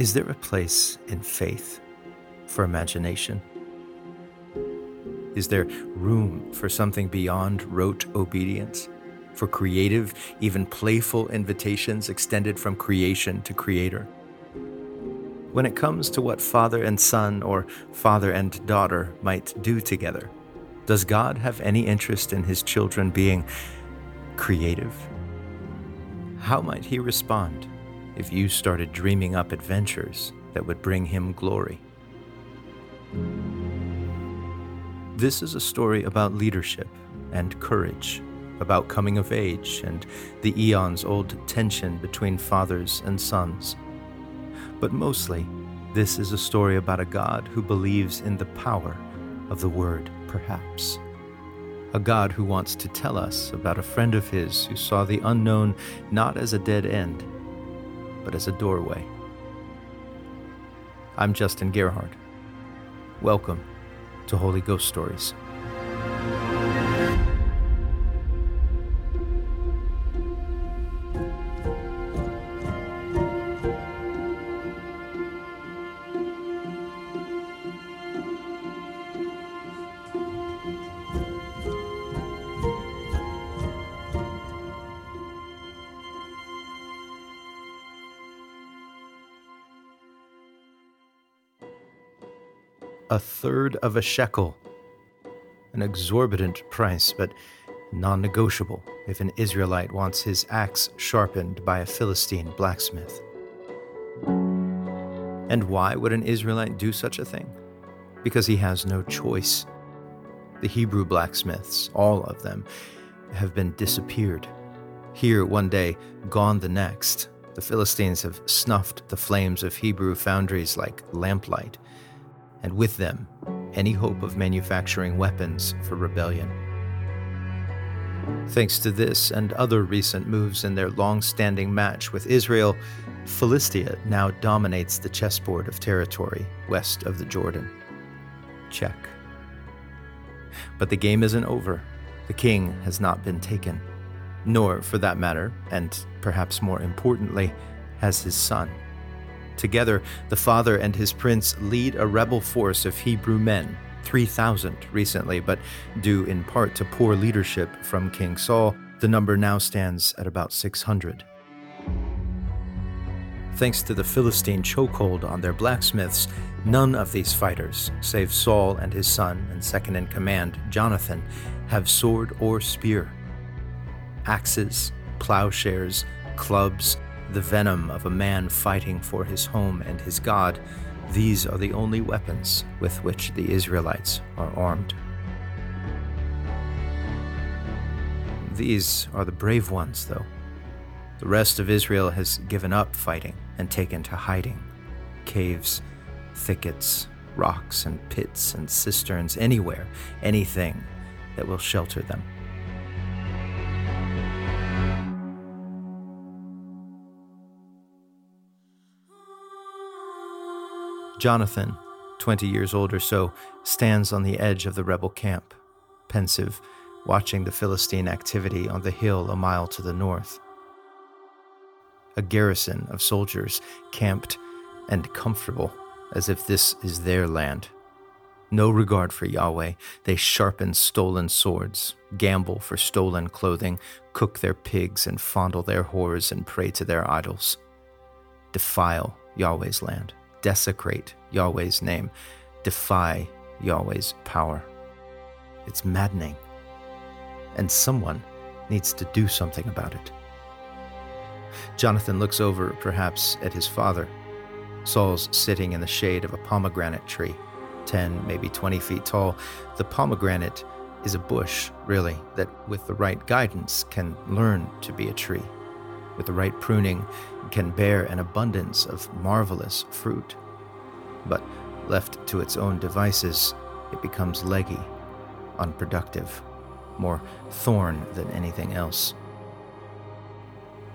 Is there a place in faith for imagination? Is there room for something beyond rote obedience? For creative, even playful invitations extended from creation to creator? When it comes to what father and son or father and daughter might do together, does God have any interest in his children being creative? How might he respond if you started dreaming up adventures that would bring him glory? This is a story about leadership and courage, about coming of age and the eons old tension between fathers and sons. But mostly, this is a story about a God who believes in the power of the word, perhaps. A God who wants to tell us about a friend of his who saw the unknown not as a dead end, but as a doorway. I'm Justin Gerhardt. Welcome to Holy Ghost Stories. A third of a shekel. An exorbitant price, but non negotiable if an Israelite wants his axe sharpened by a Philistine blacksmith. And why would an Israelite do such a thing? Because he has no choice. The Hebrew blacksmiths, all of them, have been disappeared. Here one day, gone the next. The Philistines have snuffed the flames of Hebrew foundries like lamplight and with them, any hope of manufacturing weapons for rebellion. Thanks to this and other recent moves in their long standing match with Israel, Philistia now dominates the chessboard of territory west of the Jordan. Check. But the game isn't over. The king has not been taken. Nor, for that matter, and perhaps more importantly, has his son. Together, the father and his prince lead a rebel force of Hebrew men, 3,000 recently, but due in part to poor leadership from King Saul, the number now stands at about 600. Thanks to the Philistine chokehold on their blacksmiths, none of these fighters, save Saul and his son and second in command, Jonathan, have sword or spear. Axes, plowshares, clubs, the venom of a man fighting for his home and his God, these are the only weapons with which the Israelites are armed. These are the brave ones, though. The rest of Israel has given up fighting and taken to hiding. Caves, thickets, rocks, and pits and cisterns, anywhere, anything that will shelter them. Jonathan, 20 years old or so, stands on the edge of the rebel camp, pensive, watching the Philistine activity on the hill a mile to the north. A garrison of soldiers camped and comfortable, as if this is their land. No regard for Yahweh, they sharpen stolen swords, gamble for stolen clothing, cook their pigs and fondle their whores and pray to their idols. Defile Yahweh's land desecrate Yahweh's name, defy Yahweh's power. It's maddening. And someone needs to do something about it. Jonathan looks over, perhaps, at his father. Saul's sitting in the shade of a pomegranate tree, 10, maybe 20 feet tall. The pomegranate is a bush, really, that with the right guidance can learn to be a tree with the right pruning, can bear an abundance of marvelous fruit. But left to its own devices, it becomes leggy, unproductive, more thorn than anything else.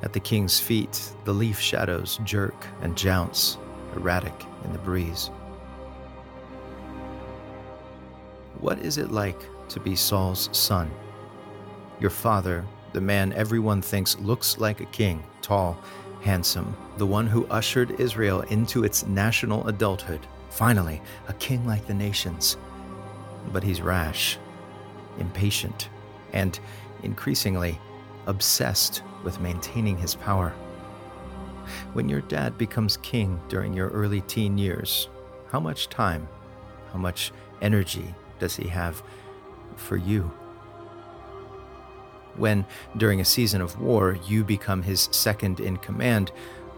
At the king's feet, the leaf shadows jerk and jounce, erratic in the breeze. What is it like to be Saul's son? Your father the man everyone thinks looks like a king, tall, handsome, the one who ushered Israel into its national adulthood. Finally, a king like the nations. But he's rash, impatient, and increasingly obsessed with maintaining his power. When your dad becomes king during your early teen years, how much time, how much energy does he have for you? When, during a season of war, you become his second in command,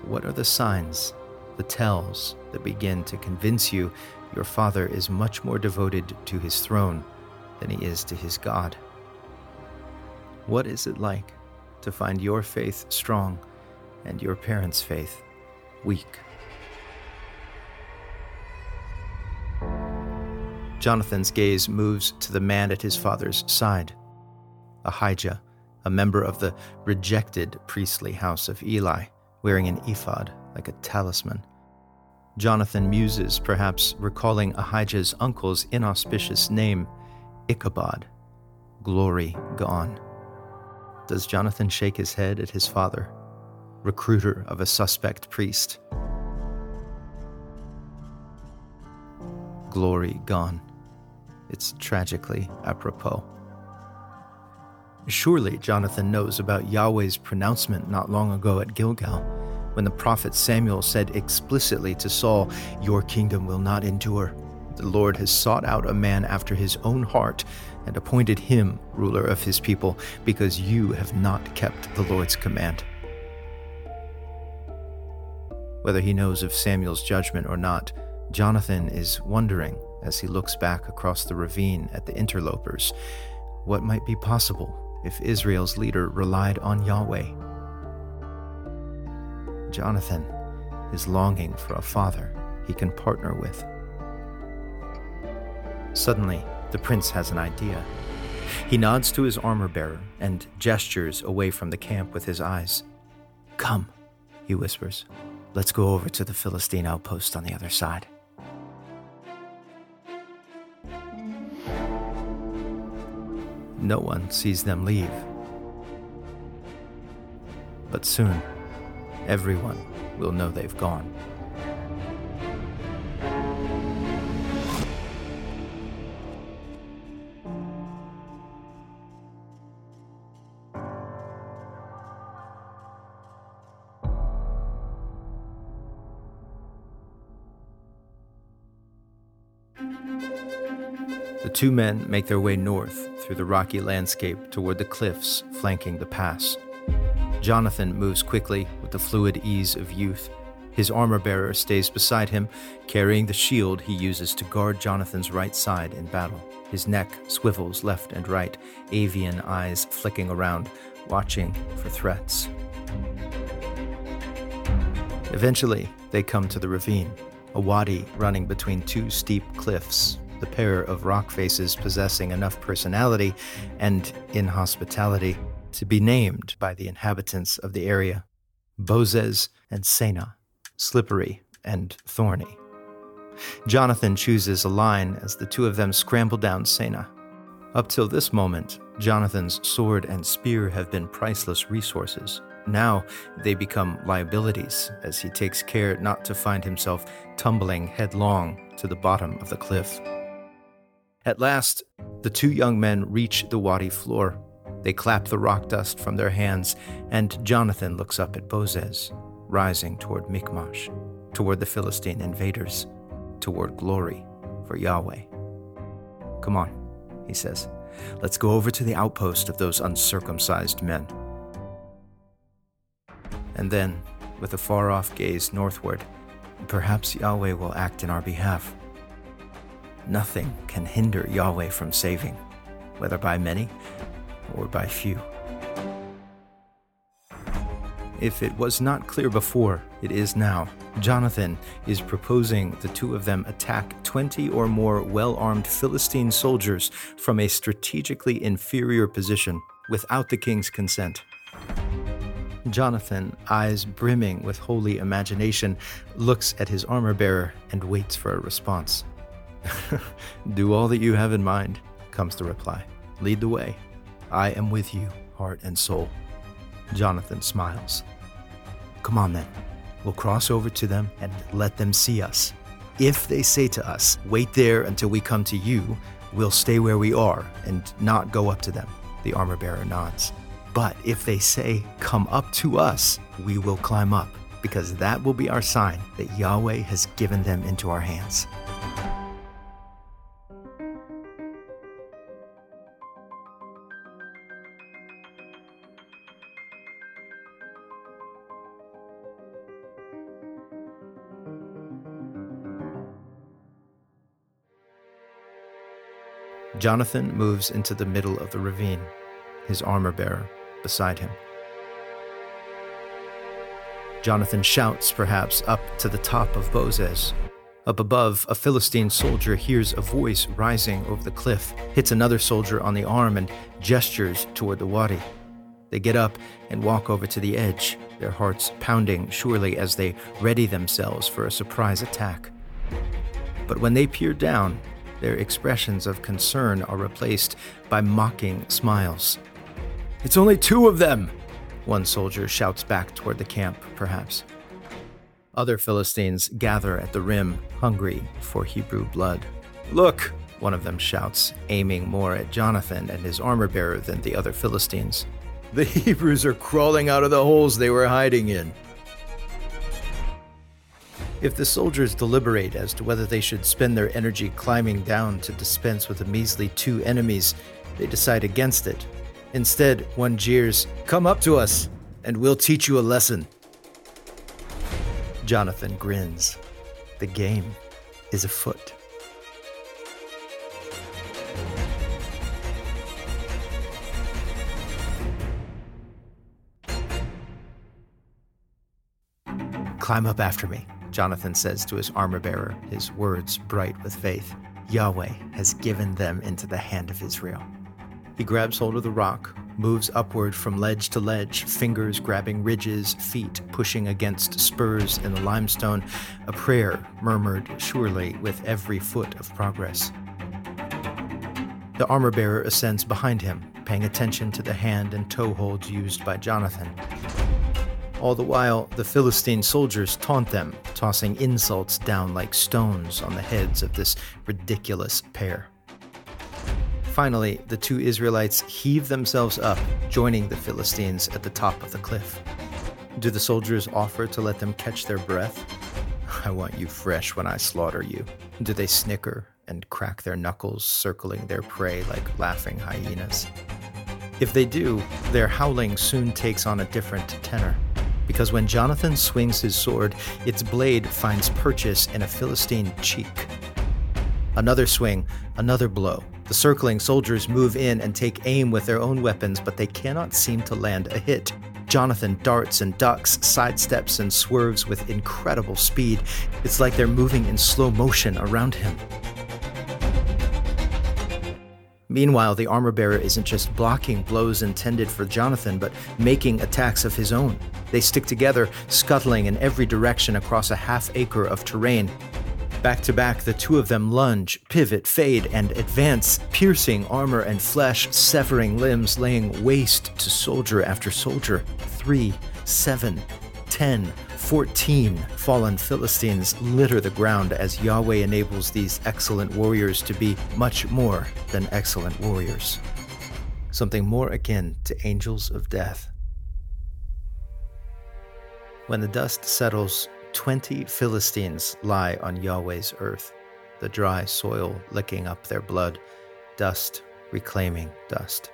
what are the signs, the tells that begin to convince you your father is much more devoted to his throne than he is to his God? What is it like to find your faith strong and your parents' faith weak? Jonathan's gaze moves to the man at his father's side, Ahijah, a member of the rejected priestly house of Eli, wearing an ephod like a talisman. Jonathan muses, perhaps recalling Ahijah's uncle's inauspicious name, Ichabod, glory gone. Does Jonathan shake his head at his father, recruiter of a suspect priest? Glory gone. It's tragically apropos. Surely Jonathan knows about Yahweh's pronouncement not long ago at Gilgal, when the prophet Samuel said explicitly to Saul, Your kingdom will not endure. The Lord has sought out a man after his own heart and appointed him ruler of his people, because you have not kept the Lord's command. Whether he knows of Samuel's judgment or not, Jonathan is wondering as he looks back across the ravine at the interlopers what might be possible if Israel's leader relied on Yahweh. Jonathan is longing for a father he can partner with. Suddenly, the prince has an idea. He nods to his armor bearer and gestures away from the camp with his eyes. Come, he whispers. Let's go over to the Philistine outpost on the other side. No one sees them leave. But soon, everyone will know they've gone. The two men make their way north through the rocky landscape toward the cliffs flanking the pass. Jonathan moves quickly with the fluid ease of youth. His armor bearer stays beside him, carrying the shield he uses to guard Jonathan's right side in battle. His neck swivels left and right, avian eyes flicking around, watching for threats. Eventually, they come to the ravine, a wadi running between two steep cliffs the pair of rock faces possessing enough personality and inhospitality to be named by the inhabitants of the area Bozez and Seneh, slippery and thorny. Jonathan chooses a line as the two of them scramble down Seneh. Up till this moment, Jonathan's sword and spear have been priceless resources. Now they become liabilities as he takes care not to find himself tumbling headlong to the bottom of the cliff. At last, the two young men reach the wadi floor. They clap the rock dust from their hands, and Jonathan looks up at Bozez, rising toward Michmash, toward the Philistine invaders, toward glory for Yahweh. Come on, he says. Let's go over to the outpost of those uncircumcised men. And then, with a far off gaze northward, perhaps Yahweh will act in our behalf. Nothing can hinder Yahweh from saving, whether by many or by few. If it was not clear before, it is now. Jonathan is proposing the two of them attack 20 or more well armed Philistine soldiers from a strategically inferior position without the king's consent. Jonathan, eyes brimming with holy imagination, looks at his armor bearer and waits for a response. Do all that you have in mind, comes the reply. Lead the way. I am with you, heart and soul. Jonathan smiles. Come on then. We'll cross over to them and let them see us. If they say to us, Wait there until we come to you, we'll stay where we are and not go up to them. The armor bearer nods. But if they say, Come up to us, we will climb up, because that will be our sign that Yahweh has given them into our hands. Jonathan moves into the middle of the ravine, his armor bearer beside him. Jonathan shouts, perhaps, up to the top of Bozez. Up above, a Philistine soldier hears a voice rising over the cliff, hits another soldier on the arm, and gestures toward the wadi. They get up and walk over to the edge, their hearts pounding surely as they ready themselves for a surprise attack. But when they peer down, their expressions of concern are replaced by mocking smiles. It's only two of them! One soldier shouts back toward the camp, perhaps. Other Philistines gather at the rim, hungry for Hebrew blood. Look! One of them shouts, aiming more at Jonathan and his armor bearer than the other Philistines. The Hebrews are crawling out of the holes they were hiding in. If the soldiers deliberate as to whether they should spend their energy climbing down to dispense with a measly two enemies, they decide against it. Instead, one jeers, Come up to us, and we'll teach you a lesson. Jonathan grins. The game is afoot. Climb up after me. Jonathan says to his armor bearer, his words bright with faith Yahweh has given them into the hand of Israel. He grabs hold of the rock, moves upward from ledge to ledge, fingers grabbing ridges, feet pushing against spurs in the limestone, a prayer murmured surely with every foot of progress. The armor bearer ascends behind him, paying attention to the hand and toe holds used by Jonathan. All the while, the Philistine soldiers taunt them, tossing insults down like stones on the heads of this ridiculous pair. Finally, the two Israelites heave themselves up, joining the Philistines at the top of the cliff. Do the soldiers offer to let them catch their breath? I want you fresh when I slaughter you. Do they snicker and crack their knuckles, circling their prey like laughing hyenas? If they do, their howling soon takes on a different tenor because when Jonathan swings his sword, its blade finds purchase in a Philistine cheek. Another swing, another blow. The circling soldiers move in and take aim with their own weapons, but they cannot seem to land a hit. Jonathan darts and ducks, sidesteps and swerves with incredible speed. It's like they're moving in slow motion around him. Meanwhile, the armor bearer isn't just blocking blows intended for Jonathan, but making attacks of his own. They stick together, scuttling in every direction across a half acre of terrain. Back to back, the two of them lunge, pivot, fade, and advance, piercing armor and flesh, severing limbs, laying waste to soldier after soldier. Three, seven, ten, fourteen fallen Philistines litter the ground as Yahweh enables these excellent warriors to be much more than excellent warriors. Something more akin to angels of death. When the dust settles, twenty Philistines lie on Yahweh's earth, the dry soil licking up their blood, dust reclaiming dust.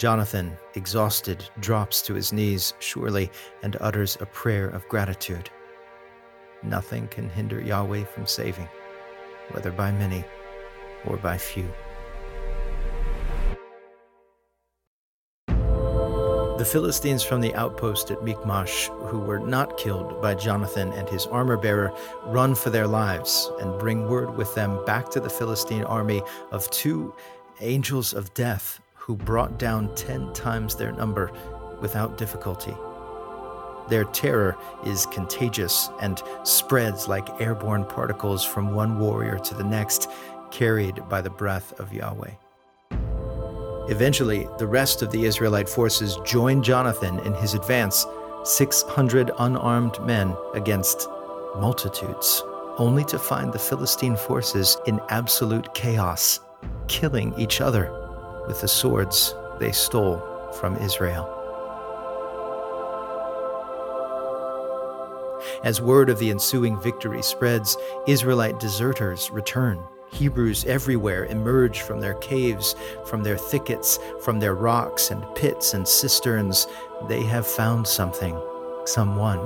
Jonathan, exhausted, drops to his knees, surely, and utters a prayer of gratitude. Nothing can hinder Yahweh from saving, whether by many or by few. The Philistines from the outpost at Michmash, who were not killed by Jonathan and his armor bearer, run for their lives and bring word with them back to the Philistine army of two angels of death who brought down ten times their number without difficulty. Their terror is contagious and spreads like airborne particles from one warrior to the next, carried by the breath of Yahweh. Eventually, the rest of the Israelite forces join Jonathan in his advance, 600 unarmed men against multitudes, only to find the Philistine forces in absolute chaos, killing each other with the swords they stole from Israel. As word of the ensuing victory spreads, Israelite deserters return. Hebrews everywhere emerge from their caves, from their thickets, from their rocks and pits and cisterns. They have found something, someone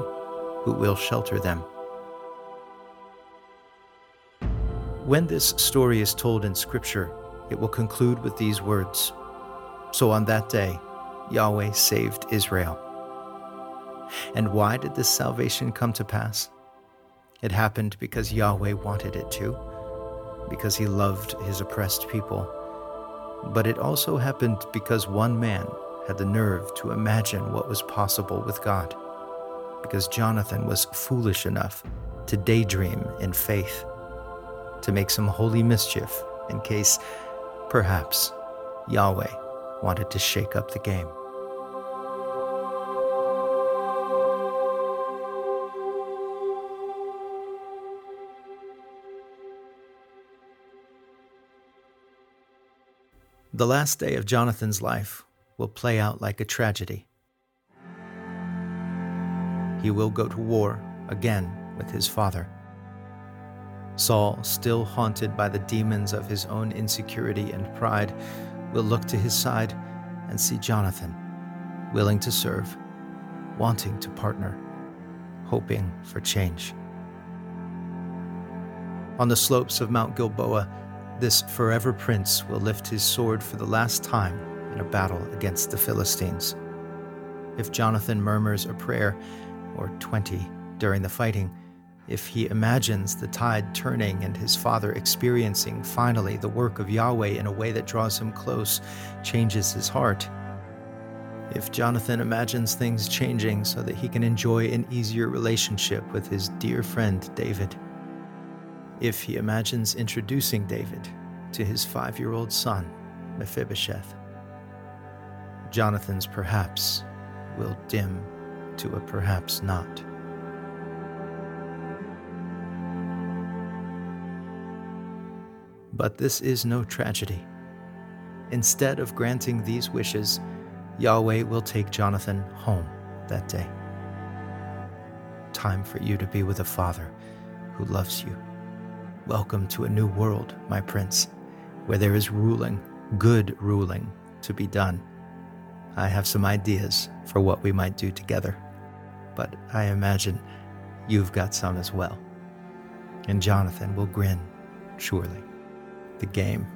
who will shelter them. When this story is told in Scripture, it will conclude with these words So on that day, Yahweh saved Israel. And why did this salvation come to pass? It happened because Yahweh wanted it to, because he loved his oppressed people. But it also happened because one man had the nerve to imagine what was possible with God, because Jonathan was foolish enough to daydream in faith, to make some holy mischief in case, perhaps, Yahweh wanted to shake up the game. The last day of Jonathan's life will play out like a tragedy. He will go to war again with his father. Saul, still haunted by the demons of his own insecurity and pride, will look to his side and see Jonathan, willing to serve, wanting to partner, hoping for change. On the slopes of Mount Gilboa, this forever prince will lift his sword for the last time in a battle against the Philistines. If Jonathan murmurs a prayer, or 20, during the fighting, if he imagines the tide turning and his father experiencing finally the work of Yahweh in a way that draws him close, changes his heart. If Jonathan imagines things changing so that he can enjoy an easier relationship with his dear friend David if he imagines introducing David to his five year old son, Mephibosheth. Jonathan's perhaps will dim to a perhaps not. But this is no tragedy. Instead of granting these wishes, Yahweh will take Jonathan home that day. Time for you to be with a father who loves you. Welcome to a new world, my prince, where there is ruling, good ruling, to be done. I have some ideas for what we might do together, but I imagine you've got some as well. And Jonathan will grin, surely. The game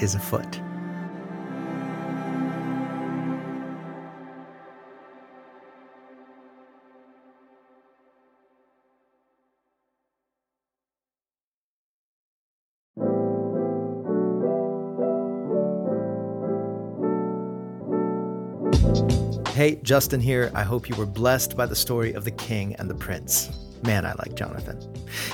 is afoot. Hey, Justin here. I hope you were blessed by the story of the king and the prince. Man, I like Jonathan.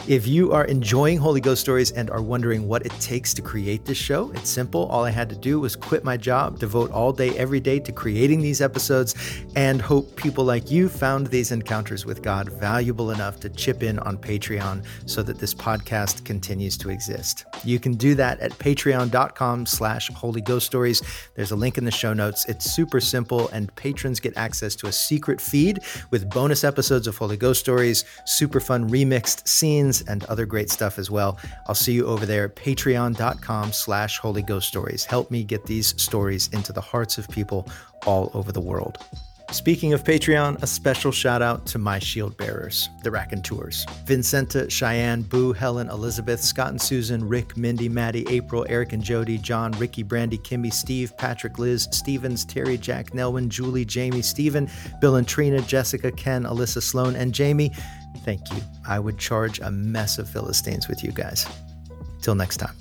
If you are enjoying Holy Ghost stories and are wondering what it takes to create this show, it's simple. All I had to do was quit my job, devote all day, every day to creating these episodes, and hope people like you found these encounters with God valuable enough to chip in on Patreon so that this podcast continues to exist. You can do that at patreon.com slash Holy Ghost Stories. There's a link in the show notes. It's super simple, and patrons get access to a secret feed with bonus episodes of Holy Ghost Stories super fun remixed scenes, and other great stuff as well. I'll see you over there, patreon.com slash Holy Ghost Stories. Help me get these stories into the hearts of people all over the world. Speaking of Patreon, a special shout out to my shield bearers, the Raconteurs. Vincenta, Cheyenne, Boo, Helen, Elizabeth, Scott and Susan, Rick, Mindy, Maddie, April, Eric and Jody, John, Ricky, Brandy, Kimmy, Steve, Patrick, Liz, Stevens, Terry, Jack, Nelwyn, Julie, Jamie, Stephen, Bill and Trina, Jessica, Ken, Alyssa, Sloan, and Jamie. Thank you. I would charge a mess of Philistines with you guys. Till next time.